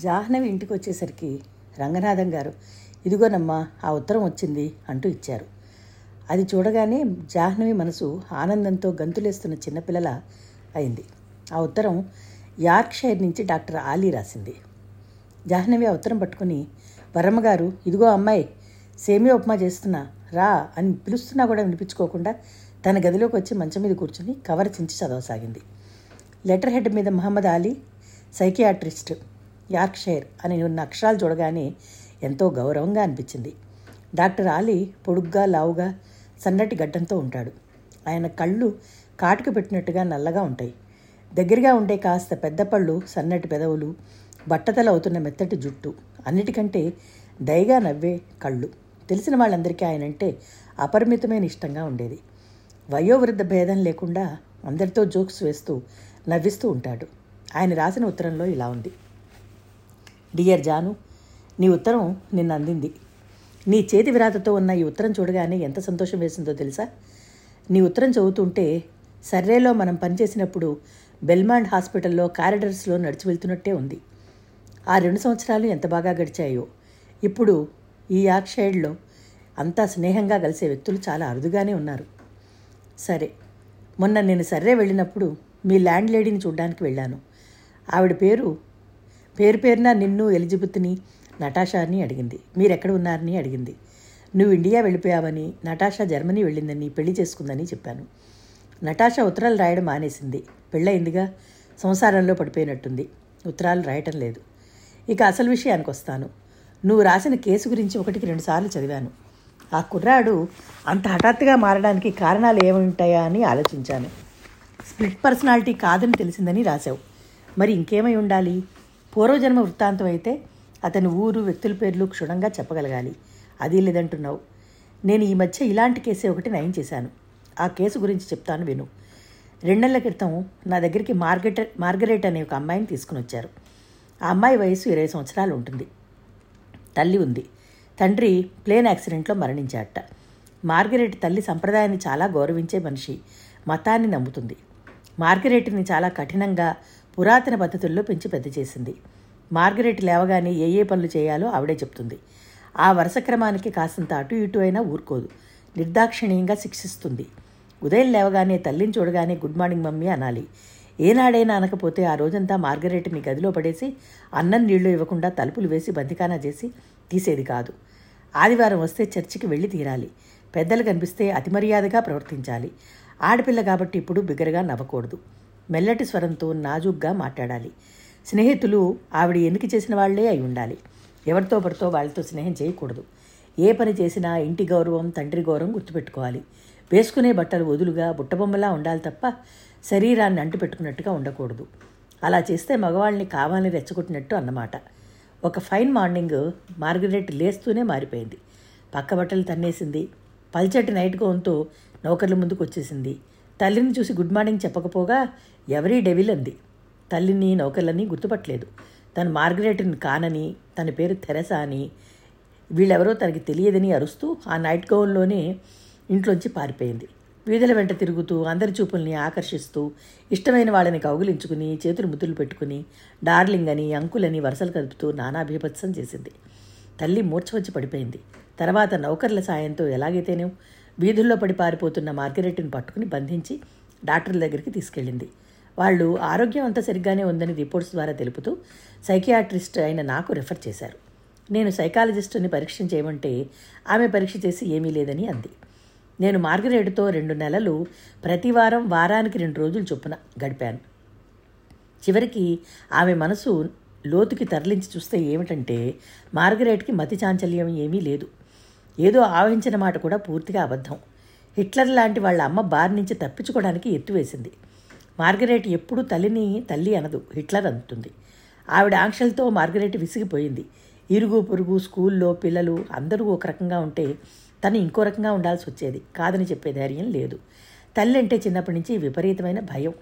జాహ్నవి ఇంటికి వచ్చేసరికి రంగనాథం గారు ఇదిగోనమ్మా ఆ ఉత్తరం వచ్చింది అంటూ ఇచ్చారు. అది చూడగానే జాహ్నవి మనసు ఆనందంతో గంతులేస్తున్న చిన్నపిల్లల అయింది. ఆ ఉత్తరం యార్క్షైర్ నుంచి డాక్టర్ ఆలీ రాసింది. జాహ్నవి ఆ ఉత్తరం పట్టుకుని వరమ్మగారు ఇదిగో అమ్మాయి సేమియా ఉప్మా చేస్తున్నా రా అని పిలుస్తున్నా కూడా వినిపించుకోకుండా తన గదిలోకి వచ్చి మంచం మీద కూర్చుని కవర్ చించి చదవసాగింది. లెటర్ హెడ్ మీద మహమ్మద్ అలీ సైకియాట్రిస్ట్. యార్క్షైర్ అని ఉన్న అక్షరాలు చూడగానే ఎంతో గౌరవంగా అనిపించింది. డాక్టర్ ఆలీ పొడుగ్గా లావుగా సన్నటి గడ్డంతో ఉంటాడు. ఆయన కళ్ళు కాటుకు పెట్టినట్టుగా నల్లగా ఉంటాయి. దగ్గరగా ఉండే కాస్త పెద్ద పళ్ళు సన్నటి పెదవులు బట్టతల అవుతున్న మెత్తటి జుట్టు అన్నిటికంటే దయగా నవ్వే కళ్ళు. తెలిసిన వాళ్ళందరికీ ఆయనంటే అపరిమితమైన ఇష్టంగా ఉండేది. వయోవృద్ధ భేదం లేకుండా అందరితో జోక్స్ వేస్తూ నవ్విస్తూ ఉంటాడు. ఆయన రాసిన ఉత్తరంలో ఇలా ఉంది. డియర్ జాను నీ ఉత్తరం నిన్న అందింది. నీ చేతి విరాతతో ఉన్న ఈ ఉత్తరం చూడగానే ఎంత సంతోషం వేసిందో తెలుసా? నీ ఉత్తరం చదువుతుంటే సర్రేలో మనం పనిచేసినప్పుడు బెల్మాండ్ హాస్పిటల్లో కారిడర్స్లో నడిచి వెళ్తున్నట్టే ఉంది. ఆ రెండు సంవత్సరాలు ఎంత బాగా గడిచాయో. ఇప్పుడు ఈ యార్క్షైడ్లో అంతా స్నేహంగా కలిసే వ్యక్తులు చాలా అరుదుగానే ఉన్నారు. సరే మొన్న నేను సర్రే వెళ్ళినప్పుడు మీ ల్యాండ్ లేడీని చూడడానికి వెళ్ళాను. ఆవిడ పేరు పేరు పేరున నిన్ను ఎలిజబెత్ని నటాషాని అడిగింది. మీరెక్కడ ఉన్నారని అడిగింది. నువ్వు ఇండియా వెళ్ళిపోయావని నటాషా జర్మనీ వెళ్ళిందని పెళ్ళి చేసుకుందని చెప్పాను. నటాషా ఉత్తరాలు రాయడం మానేసింది. పెళ్ళయిందిగా? సంసారంలో పడిపోయినట్టుంది. ఉత్తరాలు రాయటం లేదు. ఇక అసలు విషయానికి వస్తాను. నువ్వు రాసిన కేసు గురించి ఒకటికి రెండుసార్లు చదివాను. ఆ కుర్రాడు అంత హఠాత్తుగా మారడానికి కారణాలు ఏముంటాయా అని ఆలోచించాను. స్ప్లిట్ పర్సనాలిటీ కాదని తెలిసిందని రాశావు. మరి ఇంకేమై ఉండాలి? పూర్వజన్మ వృత్తాంతం అయితే అతని ఊరు వ్యక్తుల పేర్లు క్షుణ్ణంగా చెప్పగలగాలి. అది లేదంటున్నావు. నేను ఈ మధ్య ఇలాంటి కేసే ఒకటి నయం చేశాను. ఆ కేసు గురించి చెప్తాను విను. రెండేళ్ళ క్రితం నా దగ్గరికి మార్గెట్ మార్గరేట్ అనే ఒక అమ్మాయిని తీసుకుని వచ్చారు. ఆ అమ్మాయి వయసు ఇరవై సంవత్సరాలు ఉంటుంది. తల్లి ఉంది. తండ్రి ప్లేన్ యాక్సిడెంట్లో మరణించాట మార్గరెట్ తల్లి సంప్రదాయాన్ని చాలా గౌరవించే మనిషి మతాన్ని నమ్ముతుంది. మార్గరేట్ని చాలా కఠినంగా పురాతన పద్ధతుల్లో పెంచి పెద్ద చేసింది. మార్గరెట్ లేవగానే ఏ ఏ పనులు చేయాలో ఆవిడే చెప్తుంది. ఆ వరుస క్రమానికి కాసంత అటు ఇటు అయినా ఊరుకోదు. నిర్దాక్షిణీయంగా శిక్షిస్తుంది. ఉదయం లేవగానే తల్లిని చూడగానే గుడ్ మార్నింగ్ మమ్మీ అనాలి. ఏనాడైనా అనకపోతే ఆ రోజంతా మార్గరెట్ని గదిలో పడేసి అన్నం నీళ్ళు ఇవ్వకుండా తలుపులు వేసి బందికానా చేసి తీసేది కాదు. ఆదివారం వస్తే చర్చికి వెళ్ళి తీరాలి. పెద్దలు కనిపిస్తే అతిమర్యాదగా ప్రవర్తించాలి. ఆడపిల్ల కాబట్టి ఇప్పుడు బిగ్గరగా నవ్వకూడదు. మెల్లటి స్వరంతో నాజుగ్గా మాట్లాడాలి. స్నేహితులు ఆవిడ ఎన్నిక చేసిన వాళ్ళే అయి ఉండాలి. ఎవరితో పడితో వాళ్ళతో స్నేహం చేయకూడదు. ఏ పని చేసినా ఇంటి గౌరవం తండ్రి గౌరవం గుర్తుపెట్టుకోవాలి. వేసుకునే బట్టలు వదులుగా బుట్టబొమ్మలా ఉండాలి తప్ప శరీరాన్ని అంటుపెట్టుకున్నట్టుగా ఉండకూడదు. అలా చేస్తే మగవాళ్ళని కావాలని రెచ్చగొట్టినట్టు అన్నమాట. ఒక ఫైన్ మార్నింగ్ మార్గరెట్ లేస్తూనే మారిపోయింది. పక్క బట్టలు తన్నేసింది. పల్చటి నైట్ గౌన్తో నౌకర్ల ముందుకు వచ్చేసింది తల్లిని చూసి గుడ్ మార్నింగ్ చెప్పకపోగా ఎవరీ డెవిల్ అంది. తల్లిని నౌకర్లని గుర్తుపట్టలేదు. తను మార్గరెట్ని కానని తన పేరు తెరసా అని వీళ్ళెవరో తనకి తెలియదని అరుస్తూ ఆ నైట్ గౌన్లోనే ఇంట్లోంచి పారిపోయింది. వీధుల వెంట తిరుగుతూ అందరి చూపుల్ని ఆకర్షిస్తూ ఇష్టమైన వాళ్ళని కౌగులించుకుని చేతులు ముద్దులు పెట్టుకుని డార్లింగ్ అని అంకులని వరుసలు కలుపుతూ నానా బీభత్సం చేసింది. తల్లి మూర్ఛ వచ్చి పడిపోయింది. తర్వాత నౌకర్ల సాయంతో ఎలాగైతేనే? వీధుల్లో పడి పారిపోతున్న మార్గరెట్ని పట్టుకుని బంధించి డాక్టర్ల దగ్గరికి తీసుకెళ్ళింది. వాళ్ళు ఆరోగ్యం అంతా సరిగ్గానే ఉందని రిపోర్ట్స్ ద్వారా తెలుపుతూ సైకియాట్రిస్ట్ అయిన నాకు రెఫర్ చేశారు. నేను సైకాలజిస్టుని పరీక్ష చేయమంటే ఆమె పరీక్ష చేసి ఏమీ లేదని అంది. నేను మార్గరేటుతో రెండు నెలలు ప్రతి వారం వారానికి రెండు రోజులు చొప్పున గడిపాను. చివరికి ఆమె మనసు లోతుకి తరలించి చూస్తే ఏమిటంటే మార్గరేట్కి మతి చాంచల్యం ఏమీ లేదు. ఏదో ఆవహించిన మాట కూడా పూర్తిగా అబద్ధం. హిట్లర్ లాంటి వాళ్ళ అమ్మ బారి నుంచి తప్పించుకోవడానికి ఎత్తువేసింది మార్గరేట్ ఎప్పుడూ తల్లిని తల్లి అనదు హిట్లర్ అంటుంది. ఆవిడ ఆంక్షలతో మార్గరేట్ విసిగిపోయింది. ఇరుగు పొరుగు స్కూల్లో పిల్లలు అందరూ ఒక రకంగా ఉంటే తను ఇంకో రకంగా ఉండాల్సి వచ్చేది. కాదని చెప్పే ధైర్యం లేదు. తల్లి అంటే చిన్నప్పటి నుంచి విపరీతమైన భయం.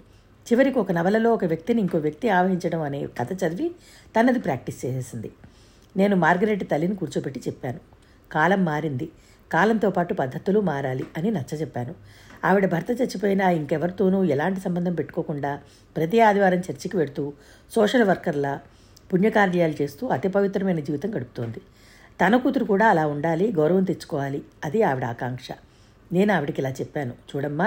చివరికి ఒక నవలలో ఒక వ్యక్తిని ఇంకో వ్యక్తి ఆవహించడం అనే కథ చదివి తనది ప్రాక్టీస్ చేసేసింది. నేను మార్గరెట్ తల్లిని కూర్చోబెట్టి చెప్పాను. కాలం మారింది. కాలంతో పాటు పద్ధతులు మారాలి అని నచ్చజెప్పాను. ఆవిడ భర్త చచ్చిపోయినా ఇంకెవరితోనూ ఎలాంటి సంబంధం పెట్టుకోకుండా ప్రతి ఆదివారం చర్చికి వెడుతూ సోషల్ వర్కర్ల పుణ్యకార్యాలు చేస్తూ అతి పవిత్రమైన జీవితం గడుపుతోంది. తన కూతురు కూడా అలా ఉండాలి గౌరవం తెచ్చుకోవాలి అది ఆవిడ ఆకాంక్ష. నేను ఆవిడకి ఇలా చెప్పాను. చూడమ్మా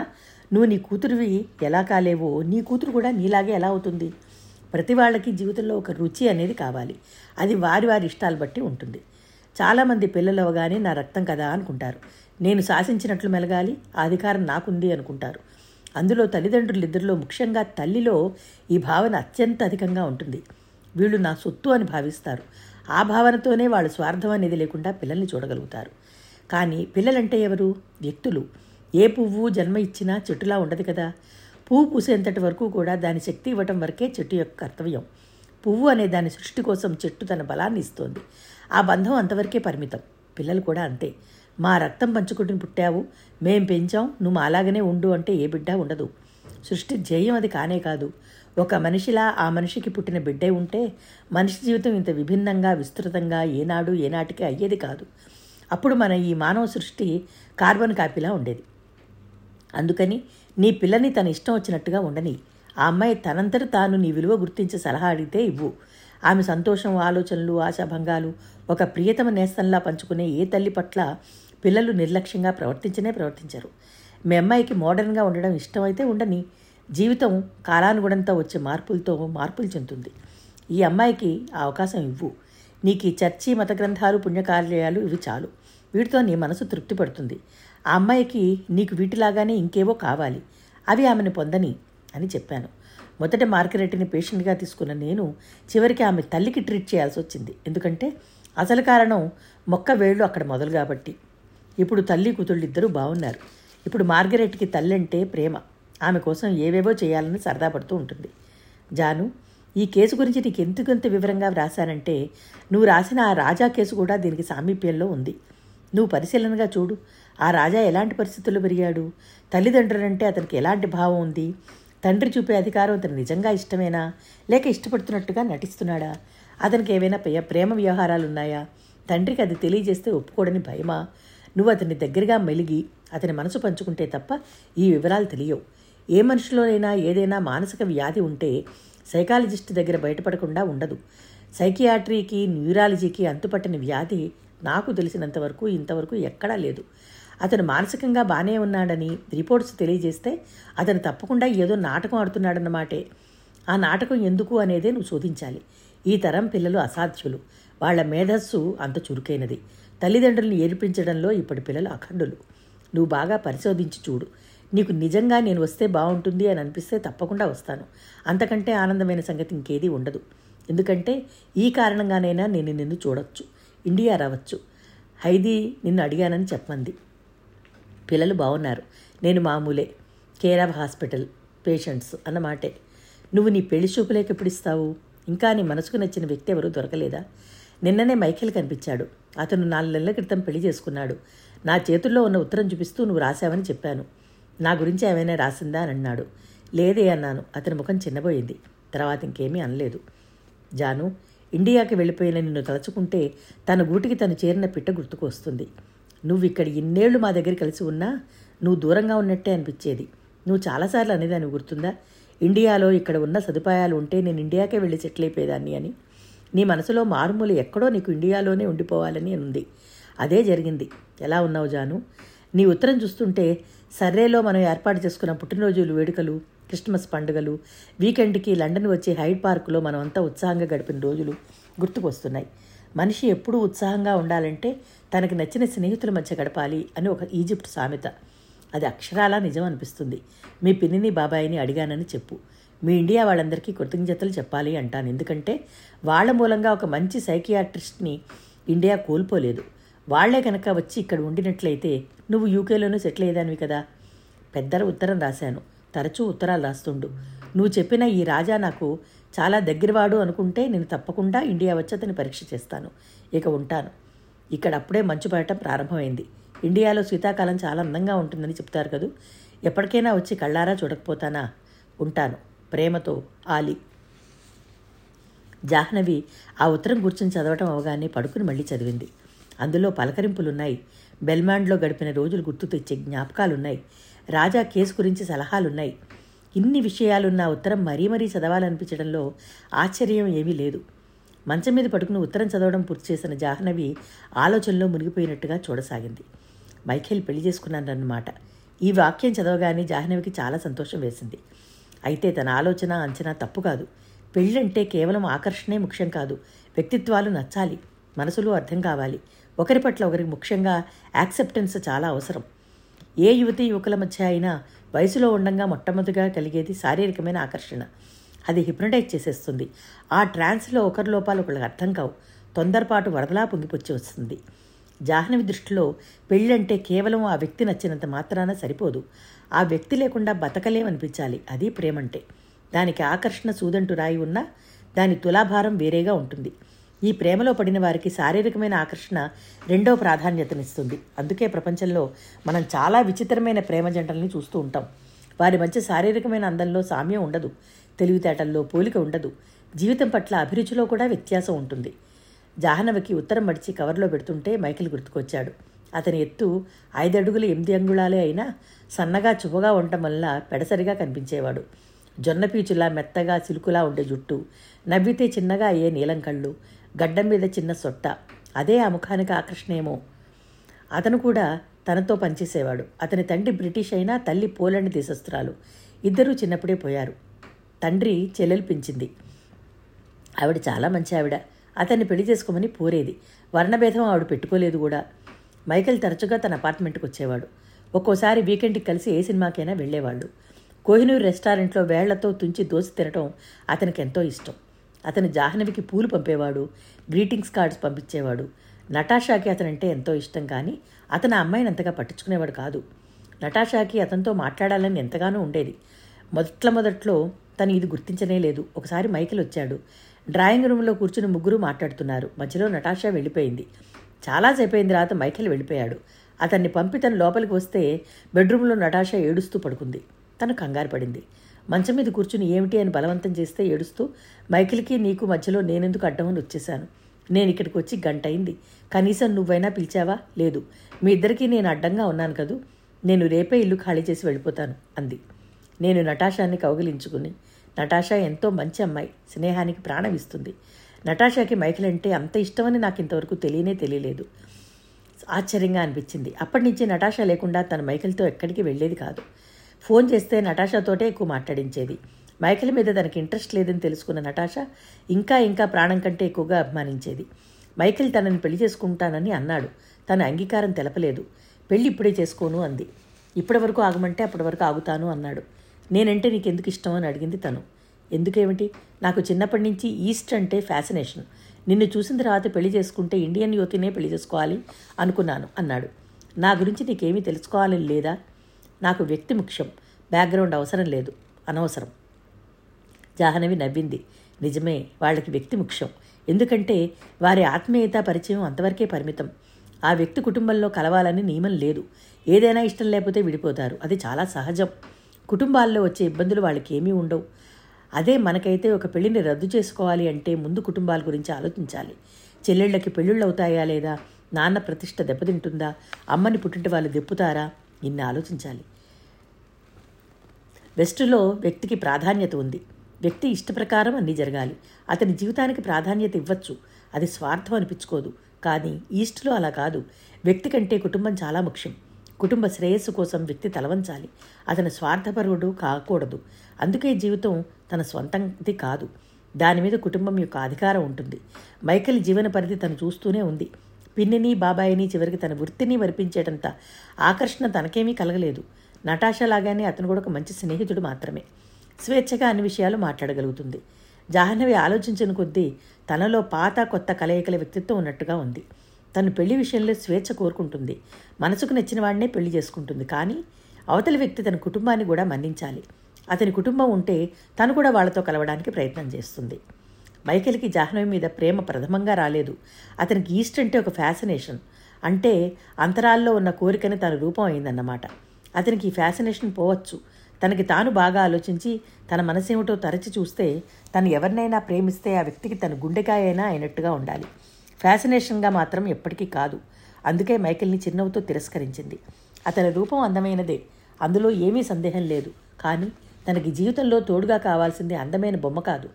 నువ్వు నీ కూతురువి ఎలా కాలేవో నీ కూతురు కూడా నీలాగే ఎలా అవుతుంది? ప్రతి వాళ్ళకి జీవితంలో ఒక రుచి అనేది కావాలి. అది వారి వారి ఇష్టాలు బట్టి ఉంటుంది. చాలామంది పిల్లలు అవగానే నా రక్తం కదా అనుకుంటారు. నేను శాసించినట్లు మెలగాలి ఆ అధికారం నాకుంది అనుకుంటారు. అందులో తల్లిదండ్రులు ఇద్దరిలో ముఖ్యంగా తల్లిలో ఈ భావన అత్యంత అధికంగా ఉంటుంది. వీళ్ళు నా సొత్తు అని భావిస్తారు. ఆ భావనతోనే వాళ్ళు స్వార్థం అనేది లేకుండా పిల్లల్ని చూడగలుగుతారు. కానీ పిల్లలంటే ఎవరు? వ్యక్తులు. ఏ పువ్వు జన్మ ఇచ్చినా చెట్టులా ఉండదు కదా. పువ్వు పూసేంతటి వరకు కూడా దాని శక్తి ఇవ్వటం వరకే చెట్టు యొక్క కర్తవ్యం. పువ్వు అనే దాని సృష్టి కోసం చెట్టు తన బలాన్ని ఇస్తోంది. ఆ బంధం అంతవరకే పరిమితం. పిల్లలు కూడా అంతే. మా రక్తం పంచుకుంటుని పుట్టావు. మేం పెంచాం. నువ్వు అలాగనే ఉండు అంటే ఏ బిడ్డ ఉండదు. సృష్టి జయం అది కానే కాదు. ఒక మనిషిలా ఆ మనిషికి పుట్టిన బిడ్డే ఉంటే మనిషి జీవితం ఇంత విభిన్నంగా విస్తృతంగా ఏనాడు ఏనాటికి అయ్యేది కాదు. అప్పుడు మన ఈ మానవ సృష్టి కార్బన్ కాపీలా ఉండేది. అందుకని నీ పిల్లని తన ఇష్టం వచ్చినట్టుగా ఉండని ఆ అమ్మాయి తనంతట తాను నీ విలువ గుర్తించి సలహా అడిగితే ఇవ్వు. ఆమె సంతోషం ఆలోచనలు ఆశాభంగాలు ఒక ప్రియతమ నేస్తంలా పంచుకునే ఏ తల్లి పట్ల పిల్లలు నిర్లక్ష్యంగా ప్రవర్తించనే ప్రవర్తించరు. మీ అమ్మాయికి మోడర్న్గా ఉండడం ఇష్టమైతే ఉండని జీవితం కాలానుగుణంతో వచ్చే మార్పులతో మార్పులు చెందుతుంది. ఈ అమ్మాయికి ఆ అవకాశం ఇవ్వు. నీకు ఈ చర్చి మత గ్రంథాలు పుణ్యకార్యాలు ఇవి చాలు. వీటితో నీ మనసు తృప్తి పడుతుంది. ఆ అమ్మాయికి నీకు వీటిలాగానే ఇంకేవో కావాలి. అవి ఆమెను పొందని అని చెప్పాను. మొదట మార్గరెట్టిని పేషెంట్గా తీసుకున్న నేను చివరికి ఆమె తల్లికి ట్రీట్ చేయాల్సి వచ్చింది. ఎందుకంటే అసలు కారణం మొక్క వేళ్ళు అక్కడ మొదలు కాబట్టి. ఇప్పుడు తల్లి కూతుళ్ళిద్దరూ బాగున్నారు ఇప్పుడు మార్గరెట్కి తల్లి అంటే ప్రేమ. ఆమె కోసం ఏవేవో చేయాలని సరదా పడుతూ ఉంటుంది. జాను ఈ కేసు గురించి నీకు ఎందుకంత వివరంగా వ్రాశానంటే నువ్వు రాసిన ఆ రాజా కేసు కూడా దీనికి సామీప్యంలో ఉంది. నువ్వు పరిశీలనగా చూడు. ఆ రాజా ఎలాంటి పరిస్థితుల్లో పెరిగాడు? తల్లిదండ్రులంటే అతనికి ఎలాంటి భావం ఉంది? తండ్రి చూపే అధికారం అతను నిజంగా ఇష్టమేనా? లేక ఇష్టపడుతున్నట్టుగా నటిస్తున్నాడా? అతనికి ఏవైనా ప్రేమ వ్యవహారాలు ఉన్నాయా తండ్రికి అది తెలియజేస్తే ఒప్పుకోడని భయమా? నువ్వు అతని దగ్గరగా మెలిగి అతని మనసు పంచుకుంటే తప్ప ఈ వివరాలు తెలియవు. ఏ మనిషిలోనైనా ఏదైనా మానసిక వ్యాధి ఉంటే సైకాలజిస్ట్ దగ్గర బయటపడకుండా ఉండదు. సైకియాట్రీకి న్యూరాలజీకి అంతుపట్టిన వ్యాధి నాకు తెలిసినంతవరకు ఇంతవరకు ఎక్కడా లేదు. అతను మానసికంగా బాగానే ఉన్నాడని రిపోర్ట్స్ తెలియజేస్తే అతను తప్పకుండా ఏదో నాటకం ఆడుతున్నాడన్నమాటే ఆ నాటకం ఎందుకు అనేదే నువ్వు శోధించాలి. ఈ తరం పిల్లలు అసాధ్యులు. వాళ్ళ మేధస్సు అంత చురుకైనది. తల్లిదండ్రులను ఏర్పించడంలో ఇప్పటి పిల్లలు అఖండులు. నువ్వు బాగా పరిశోధించి చూడు. నీకు నిజంగా నేను వస్తే బాగుంటుంది అని అనిపిస్తే తప్పకుండా వస్తాను. అంతకంటే ఆనందమైన సంగతి ఇంకేదీ ఉండదు. ఎందుకంటే ఈ కారణంగానైనా నేను నిన్ను చూడొచ్చు. ఇండియా రావచ్చు. హైదీ నిన్ను అడిగానని చెప్పమంది పిల్లలు బాగున్నారు నేను మామూలే. కేర్ ఆఫ్ హాస్పిటల్ పేషెంట్స్ అన్నమాటే నువ్వు నీ పెళ్ళి చూపులేక ఎప్పుడు ఇస్తావు? ఇంకా నీ మనసుకు నచ్చిన వ్యక్తి ఎవరూ దొరకలేదా? నిన్ననే మైఖేల్ కనిపించాడు. అతను నాలుగు నెలల క్రితం పెళ్ళి చేసుకున్నాడు. నా చేతుల్లో ఉన్న ఉత్తరం చూపిస్తూ నువ్వు రాశావని చెప్పాను. నా గురించి ఏమైనా రాసిందా అని అన్నాడు. లేదే అన్నాను. అతని ముఖం చిన్నబోయింది. తర్వాత ఇంకేమీ అనలేదు. జాను ఇండియాకి వెళ్ళిపోయిన నిన్ను తలుచుకుంటే తన గూటికి తను చేరిన పిట్ట గుర్తుకు వస్తుంది. నువ్వు ఇక్కడ ఇన్నేళ్ళు మా దగ్గర కలిసి ఉన్నా నువ్వు దూరంగా ఉన్నట్టే అనిపించేది. నువ్వు చాలాసార్లు అనేదాన్ని గుర్తుందా? ఇండియాలో ఇక్కడ ఉన్న సదుపాయాలు ఉంటే నేను ఇండియాకే వెళ్ళి సెటిల్ అయిపోయేదాన్ని అని. నీ మనసులో మారుమూల ఎక్కడో నీకు ఇండియాలోనే ఉండిపోవాలని ఉంది. అదే జరిగింది. ఎలా ఉన్నావు జాను? నీ ఉత్తరం చూస్తుంటే సర్రేలో మనం ఏర్పాటు చేసుకున్న పుట్టినరోజులు వేడుకలు క్రిస్మస్ పండుగలు వీకెండ్కి లండన్ వచ్చే హైడ్ పార్కులో మనమంతా ఉత్సాహంగా గడిపిన రోజులు గుర్తుకొస్తున్నాయి. మనిషి ఎప్పుడూ ఉత్సాహంగా ఉండాలంటే తనకు నచ్చిన స్నేహితుల మధ్య గడపాలి అని ఒక ఈజిప్ట్ సామెత. అది అక్షరాలా నిజం అనిపిస్తుంది. మీ పిన్నిని బాబాయిని అడిగానని చెప్పు. మీ ఇండియా వాళ్ళందరికీ కృతజ్ఞతలు చెప్పాలి అంటాను. ఎందుకంటే వాళ్ళ మూలంగా ఒక మంచి సైకియాట్రిస్ట్ని ఇండియా కోల్పోలేదు. వాళ్ళే కనుక వచ్చి ఇక్కడ ఉండినట్లయితే నువ్వు యూకేలోనూ సెటిల్ అయ్యేదానివి కదా? పెద్దల ఉత్తరం రాశాను. తరచూ ఉత్తరాలు రాస్తుండు. నువ్వు చెప్పిన ఈ రాజా నాకు చాలా దగ్గరవాడు అనుకుంటే నేను తప్పకుండా ఇండియా వచ్చి అతని పరీక్ష చేస్తాను. ఇక ఉంటాను. ఇక్కడ అప్పుడే మంచు పడటం ప్రారంభమైంది. ఇండియాలో శీతాకాలం చాలా అందంగా ఉంటుందని చెప్తారు కదూ. ఎప్పటికైనా వచ్చి కళ్ళారా చూడకపోతానా? ఉంటాను. ప్రేమతో ఆలి. జాహ్నవి ఆ ఉత్తరం కూర్చొని చదవటం అవగానే పడుకుని మళ్ళీ చదివింది. అందులో పలకరింపులున్నాయి. బెల్మాండ్లో గడిపిన రోజులు గుర్తు తెచ్చే జ్ఞాపకాలున్నాయి. రాజా కేసు గురించి సలహాలున్నాయి. ఇన్ని విషయాలున్న ఉత్తరం మరీ మరీ చదవాలనిపించడంలో ఆశ్చర్యం ఏమీ లేదు. మంచం మీద పడుకుని ఉత్తరం చదవడం పూర్తి చేసిన జాహ్నవి ఆలోచనలో మునిగిపోయినట్టుగా చూడసాగింది. మైఖేల్ పెళ్ళి చేసుకున్నానన్నమాట. ఈ వాక్యం చదవగానే జాహ్నవికి చాలా సంతోషం వేసింది. అయితే తన ఆలోచన అంచనా తప్పు కాదు. పెళ్ళంటే కేవలం ఆకర్షణే ముఖ్యం కాదు. వ్యక్తిత్వాలు నచ్చాలి. మనసులు అర్థం కావాలి. ఒకరి పట్ల ఒకరికి ముఖ్యంగా యాక్సెప్టెన్స్ చాలా అవసరం. ఏ యువతి యువకుల మధ్య అయినా వయసులో ఉండంగా మొట్టమొదటిగా కలిగేది శారీరకమైన ఆకర్షణ. అది హిప్నటైజ్ చేసేస్తుంది. ఆ ట్రాన్స్లో ఒకరి లోపాలు ఒకరికి అర్థం కావు. తొందరపాటు వరదలా పొంగిపొచ్చి వస్తుంది. జాహ్నవి దృష్టిలో పెళ్ళంటే కేవలం ఆ వ్యక్తి నచ్చినంత మాత్రాన సరిపోదు. ఆ వ్యక్తి లేకుండా బతకలేమనిపించాలి. అది ప్రేమంటే. దానికి ఆకర్షణ సూదంటు రాయి ఉన్నా దాని తులాభారం వేరేగా ఉంటుంది. ఈ ప్రేమలో పడిన వారికి శారీరకమైన ఆకర్షణ రెండో ప్రాధాన్యతనిస్తుంది. అందుకే ప్రపంచంలో మనం చాలా విచిత్రమైన ప్రేమ జంటల్ని చూస్తూ ఉంటాం. వారి మధ్య శారీరకమైన అందంలో సామ్యం ఉండదు. తెలివితేటల్లో పోలిక ఉండదు. జీవితం పట్ల అభిరుచిలో కూడా వ్యత్యాసం ఉంటుంది. జాహ్నవికి ఉత్తరం మడిచి కవర్లో పెడుతుంటే మైకిల్ గుర్తుకొచ్చాడు. అతని ఎత్తు ఐదడుగులు ఎనిమిది అంగుళాలే అయినా సన్నగా చువగా ఉండటం వల్ల పెడసరిగా కనిపించేవాడు. జొన్నపీచులా మెత్తగా సిలుకులా ఉండే జుట్టు నవ్వితే చిన్నగా అయ్యే నీలం కళ్ళు గడ్డం మీద చిన్న సొట్ట. అదే ఆ ముఖానికి ఆకర్షణేమో. అతను కూడా తనతో పనిచేసేవాడు. అతని తండ్రి బ్రిటిష్ అయినా తల్లి పోలండ్ దేశస్తురాలు ఇద్దరూ చిన్నప్పుడే పోయారు. తండ్రి చెల్లెలు పెంచింది. ఆవిడ చాలా మంచి ఆవిడ. అతన్ని పెళ్ళి చేసుకోమని పోరేది. వర్ణభేదం ఆవిడ పెట్టుకోలేదు కూడా. మైకేల్ తరచుగా తన అపార్ట్మెంట్కి వచ్చేవాడు. ఒక్కోసారి వీకెండ్కి కలిసి ఏ సినిమాకైనా వెళ్ళేవాళ్ళు. కోహినూర్ రెస్టారెంట్లో వేళ్ళతో తుంచి దోసి తినటం అతనికి ఎంతో ఇష్టం. అతను జాహ్నవికి పూలు పంపేవాడు గ్రీటింగ్స్ కార్డ్స్ పంపించేవాడు. నటాషాకి అతనంటే ఎంతో ఇష్టం కానీ అతను ఆ అమ్మాయిని అంతగా పట్టించుకునేవాడు కాదు. నటాషాకి అతనితో మాట్లాడాలని ఎంతగానో ఉండేది. మొదట్ల మొదట్లో తను ఇది గుర్తించనే లేదు. ఒకసారి మైకిల్ వచ్చాడు. డ్రాయింగ్ రూమ్లో కూర్చుని ముగ్గురు మాట్లాడుతున్నారు. మధ్యలో నటాషా వెళ్ళిపోయింది. చాలాసేపు అయిన తర్వాత మైకేల్ వెళ్ళిపోయాడు. అతన్ని పంపి తను లోపలికి వస్తే బెడ్రూమ్లో నటాషా ఏడుస్తూ పడుకుంది. తను కంగారు పడింది. మంచం మీద కూర్చుని ఏమిటి అని బలవంతం చేస్తే ఏడుస్తూ మైకిల్కి నీకు మధ్యలో నేనెందుకు అడ్డమని వచ్చేశాను? నేను ఇక్కడికి వచ్చి గంట అయింది కనీసం నువ్వైనా పిలిచావా? లేదు. మీ ఇద్దరికీ నేను అడ్డంగా ఉన్నాను కదూ? నేను రేపే ఇల్లు ఖాళీ చేసి వెళ్ళిపోతాను అంది. నేను నటాషాన్ని కౌగిలించుకుని నటాషా ఎంతో మంచి అమ్మాయి. స్నేహానికి ప్రాణం ఇస్తుంది. నటాషాకి మైకిల్ అంటే అంత ఇష్టమని నాకు ఇంతవరకు తెలియనే తెలియలేదు. ఆశ్చర్యంగా అనిపించింది. అప్పటి నుంచి నటాషా లేకుండా తన మైకిల్తో ఎక్కడికి వెళ్ళేది కాదు. ఫోన్ చేస్తే నటాషాతోటే ఎక్కువ మాట్లాడించేది. మైకిల్ మీద తనకి ఇంట్రెస్ట్ లేదని తెలుసుకున్న నటాషా ఇంకా ఇంకా ప్రాణం కంటే ఎక్కువగా అభిమానించేది. మైకిల్ తనని పెళ్ళి చేసుకుంటానని అన్నాడు. తన అంగీకారం తెలపలేదు. పెళ్ళి ఇప్పుడే చేసుకోను అంది. ఇప్పటి వరకు ఆగమంటే అప్పటి వరకు ఆగుతాను అన్నాడు. నేనంటే నీకెందుకు ఇష్టం అని అడిగింది తను. ఎందుకేమిటి? నాకు చిన్నప్పటి నుంచి ఈస్ట్ అంటే ఫ్యాసినేషన్. నిన్ను చూసిన తర్వాత పెళ్ళి చేసుకుంటే ఇండియన్ యువతినే పెళ్ళి చేసుకోవాలి అనుకున్నాను అన్నాడు. నా గురించి నీకేమీ తెలుసుకోవాలని లేదా? నాకు వ్యక్తి ముఖ్యం. బ్యాక్గ్రౌండ్ అవసరం లేదు. అనవసరం. జాహ్నవి నవ్వింది. నిజమే వాళ్ళకి వ్యక్తి ముఖ్యం. ఎందుకంటే వారి ఆత్మీయత పరిచయం అంతవరకే పరిమితం. ఆ వ్యక్తి కుటుంబంలో కలవాలని నియమం లేదు. ఏదైనా ఇష్టం లేకపోతే విడిపోతారు. అది చాలా సహజం. కుటుంబాల్లో వచ్చే ఇబ్బందులు వాళ్ళకి ఏమీ ఉండవు. అదే మనకైతే ఒక పెళ్ళిని రద్దు చేసుకోవాలి అంటే ముందు కుటుంబాల గురించి ఆలోచించాలి. చెల్లెళ్ళకి పెళ్ళిళ్ళు అవుతాయా లేదా? నాన్న ప్రతిష్ట దెబ్బతింటుందా? అమ్మని పుట్టింటి వాళ్ళు దెప్పుతారా ఇన్ని ఆలోచించాలి. వెస్టులో వ్యక్తికి ప్రాధాన్యత ఉంది. వ్యక్తి ఇష్ట ప్రకారం అన్నీ జరగాలి. అతని జీవితానికి ప్రాధాన్యత ఇవ్వచ్చు. అది స్వార్థం అనిపించుకోదు. కానీ ఈస్ట్లో అలా కాదు. వ్యక్తి కంటే కుటుంబం చాలా ముఖ్యం. కుటుంబ శ్రేయస్సు కోసం వ్యక్తి తలవంచాలి. అతని స్వార్థపరుడు కాకూడదు. అందుకే జీవితం తన సొంతంది కాదు. దాని మీద కుటుంబం యొక్క అధికారం ఉంటుంది. మైకేల్ జీవన పరిధి తను చూస్తూనే ఉంది. పిన్నిని బాబాయిని చివరికి తన వృత్తిని వరిపించేటంత ఆకర్షణ తనకేమీ కలగలేదు. నటాషా లాగానే అతను కూడా ఒక మంచి స్నేహితుడు మాత్రమే. స్వేచ్ఛగా అన్ని విషయాలు మాట్లాడగలుగుతుంది. జాహ్నవి ఆలోచించిన కొద్దీ తనలో పాత కొత్త కలయికల వ్యక్తిత్వం ఉన్నట్టుగా ఉంది. తను పెళ్ళి విషయంలో స్వేచ్ఛ కోరుకుంటుంది. మనసుకు నచ్చిన వాడినే పెళ్ళి చేసుకుంటుంది. కానీ అవతలి వ్యక్తి తన కుటుంబాన్ని కూడా మన్నించాలి. అతని కుటుంబం ఉంటే తను కూడా వాళ్ళతో కలవడానికి ప్రయత్నం చేస్తుంది. మైకేల్కి జాహ్నవి మీద ప్రేమ ప్రథమంగా రాలేదు. అతనికి ఈస్ట్ అంటే ఒక ఫ్యాసినేషన్ అంటే అంతరాల్లో ఉన్న కోరికని తన రూపం అయిందన్నమాట. అతనికి ఈ ఫ్యాసినేషన్ పోవచ్చు. తనకి తాను బాగా ఆలోచించి తన మనసేమిటో తరచి చూస్తే తను ఎవరినైనా ప్రేమిస్తే ఆ వ్యక్తికి తన గుండెకాయ అయినా అయినట్టుగా ఉండాలి. ఫ్యాసినేషన్గా మాత్రం ఎప్పటికీ కాదు. అందుకే మైకిల్ని చిరునవ్వుతో తిరస్కరించింది. అతని రూపం అందమైనదే. అందులో ఏమీ సందేహం లేదు. కానీ తనకి జీవితంలో తోడుగా కావాల్సింది అందమైన బొమ్మ కాదు.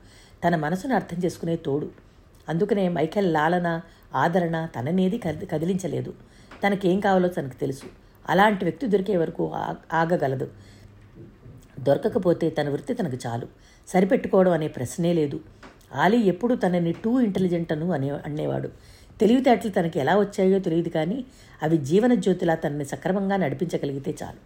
తన మనసును అర్థం చేసుకునే తోడు. అందుకనే మైఖేల్ లాలన ఆదరణ తననేది కది కదిలించలేదు. తనకేం కావాలో తనకు తెలుసు. అలాంటి వ్యక్తి దొరికే వరకు ఆగగలదు. దొరకకపోతే తన వృత్తి తనకు చాలు. సరిపెట్టుకోవడం అనే ప్రశ్నే లేదు. ఆలీ ఎప్పుడు తనని టూ ఇంటెలిజెంట్ అను అనే అనేవాడు. తెలివితేటలు తనకి ఎలా వచ్చాయో తెలియదు కానీ అవి జీవన జ్యోతిలా తనని సక్రమంగా నడిపించగలిగితే చాలు.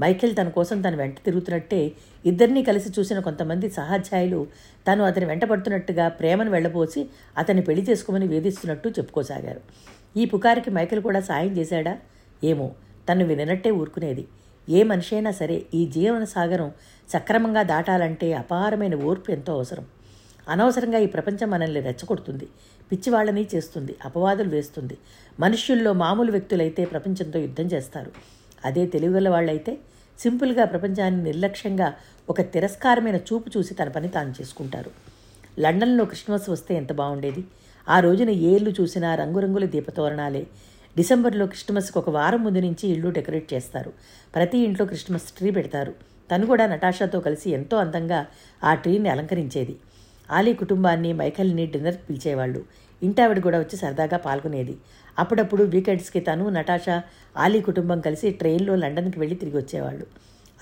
మైఖేల్ తన కోసం తను వెంట తిరుగుతున్నట్టే ఇద్దరినీ కలిసి చూసిన కొంతమంది సహాధ్యాయులు తను అతని వెంట పడుతున్నట్టుగా ప్రేమను వెళ్ళబోసి అతన్ని పెళ్ళి చేసుకోమని వేధిస్తున్నట్టు చెప్పుకోసాగారు. ఈ పుకారికి మైఖేల్ కూడా సాయం చేశాడా? ఏమో తను విననట్టే ఊరుకునేది. ఏ మనిషి అయినా సరే ఈ జీవన సాగరం సక్రమంగా దాటాలంటే అపారమైన ఓర్పు ఎంతో అవసరం. అనవసరంగా ఈ ప్రపంచం మనల్ని రెచ్చగొడుతుంది పిచ్చివాళ్ళని చేస్తుంది అపవాదులు వేస్తుంది. మనుష్యుల్లో మామూలు వ్యక్తులైతే ప్రపంచంతో యుద్ధం చేస్తారు. అదే తెలివిగల వాళ్ళైతే సింపుల్గా ప్రపంచాన్ని నిర్లక్ష్యంగా ఒక తిరస్కారమైన చూపు చూసి తన పని తాను చేసుకుంటారు. లండన్లో క్రిస్మస్ వస్తే ఎంత బాగుండేది. ఆ రోజున ఏళ్ళు చూసినా రంగురంగుల దీపతోరణాలే డిసెంబర్లో క్రిస్మస్కి ఒక వారం ముందు నుంచి ఇల్లు డెకరేట్ చేస్తారు. ప్రతి ఇంట్లో క్రిస్మస్ ట్రీ పెడతారు. తను కూడా నటాషాతో కలిసి ఎంతో అందంగా ఆ ట్రీని అలంకరించేది. ఆలీ కుటుంబాన్ని మైఖల్ని డిన్నర్ పిలిచేవాళ్ళు. ఇంటావిడ కూడా వచ్చి సరదాగా పాల్గొనేది. అప్పుడప్పుడు వీకెండ్స్కి తను నటాషా ఆలీ కుటుంబం కలిసి ట్రైన్లో లండన్కి వెళ్ళి తిరిగి వచ్చేవాళ్ళు.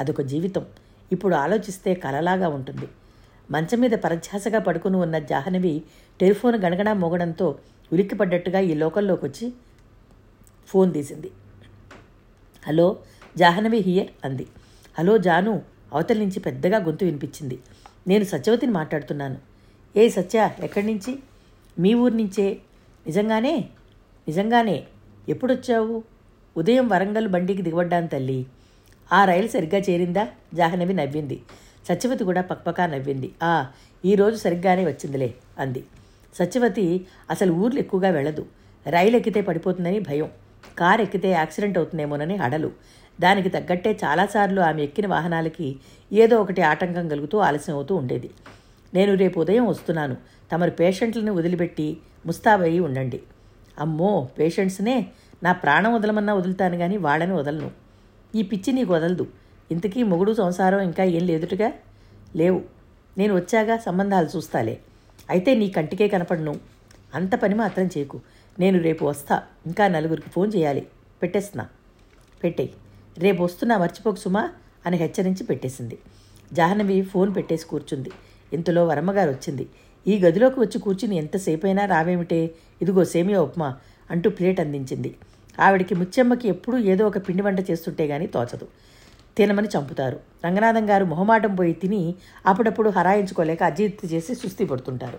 అదొక జీవితం. ఇప్పుడు ఆలోచిస్తే కలలాగా ఉంటుంది. మంచం మీద పరధ్యాసగా పడుకుని ఉన్న జాహ్నవి టెలిఫోన్ గణగణ మోగడంతో ఉలిక్కిపడ్డట్టుగా ఈ లోకల్లోకి వచ్చి ఫోన్ తీసింది. హలో జాహ్నవి హియర్ అంది. హలో జాను అవతల నుంచి పెద్దగా గొంతు వినిపించింది. నేను సత్యవతిని మాట్లాడుతున్నాను. ఏ సత్య ఎక్కడి నుంచి? మీ ఊరి నుంచే? నిజంగానే? నిజంగానే. ఎప్పుడొచ్చావు? ఉదయం వరంగల్ బండికి దిగబడ్డాను తల్లి. ఆ రైలు సరిగ్గా చేరిందా? జాహ్నవి నవ్వింది. సత్యవతి కూడా పక్పకా నవ్వింది. ఆ ఈరోజు సరిగ్గానే వచ్చిందిలే అంది. సత్యవతి అసలు ఊర్లు ఎక్కువగా వెళ్ళదు. రైలు ఎక్కితే పడిపోతుందని భయం. కారు ఎక్కితే యాక్సిడెంట్ అవుతుందేమోనని హడలు దానికి తగ్గట్టే చాలాసార్లు ఆమె ఎక్కిన వాహనాలకి ఏదో ఒకటి ఆటంకం కలుగుతూ ఆలస్యం అవుతూ ఉండేది. నేను రేపు ఉదయం వస్తున్నాను. తమరు పేషెంట్లను వదిలిపెట్టి ముస్తాబయ్యి ఉండండి. అమ్మో పేషెంట్స్నే? నా ప్రాణం వదలమన్నా వదులుతాను కానీ వాళ్ళని వదలను. ఈ పిచ్చి నీకు వదలదు. ఇంతకీ మొగుడు సంసారం ఇంకా ఏం లేదుటుగా? లేవు. నేను వచ్చాగా సంబంధాలు చూస్తాలే. అయితే నీ కంటికే కనపడను. అంత పని మాత్రం చేయకు నేను రేపు వస్తా. ఇంకా నలుగురికి ఫోన్ చేయాలి. పెట్టేస్తున్నా. పెట్టేయి. రేపు వస్తున్నా మర్చిపోకు సుమా అని హెచ్చరించి పెట్టేసింది. జాహ్నవి ఫోన్ పెట్టేసి కూర్చుంది. ఇంతలో వరమ్మగారు వచ్చింది. ఈ గదిలోకి వచ్చి కూర్చుని ఎంతసేపైనా రావేమిటే? ఇదిగో సేమియా ఉప్మా అంటూ ప్లేట్ అందించింది. ఆవిడికి ముచ్చెమ్మకి ఎప్పుడూ ఏదో ఒక పిండి వంట చేస్తుంటే గానీ తోచదు. తినమని చంపుతారు. రంగనాథం గారు మొహమాటం పోయి తిని అప్పుడప్పుడు హరాయించుకోలేక అజీర్తి చేసి సుస్థి పడుతుంటారు.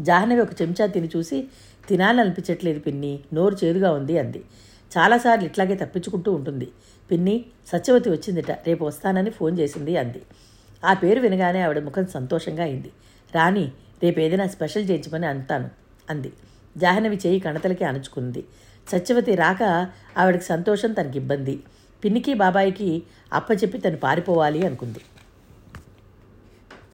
జాహ్నవి ఒక చెంచా తిని చూసి తినాలనిపించట్లేదు పిన్ని నోరు చేదుగా ఉంది అంది. చాలాసార్లు ఇట్లాగే తప్పించుకుంటూ ఉంటుంది. పిన్ని సత్యవతి వచ్చిందిట రేపు వస్తానని ఫోన్ చేసింది అంది. ఆ పేరు వినగానే ఆవిడ ముఖం సంతోషంగా అయింది. రాణి రేపు ఏదైనా స్పెషల్ చేయించమని అంటాను అంది. జాహ్నవి చేయి కణతలకి అణుచుకుంది. సత్యవతి రాక ఆవిడకి సంతోషం తనకి ఇబ్బంది. పిన్నికి బాబాయికి అప్పచెప్పి తను పారిపోవాలి అనుకుంది.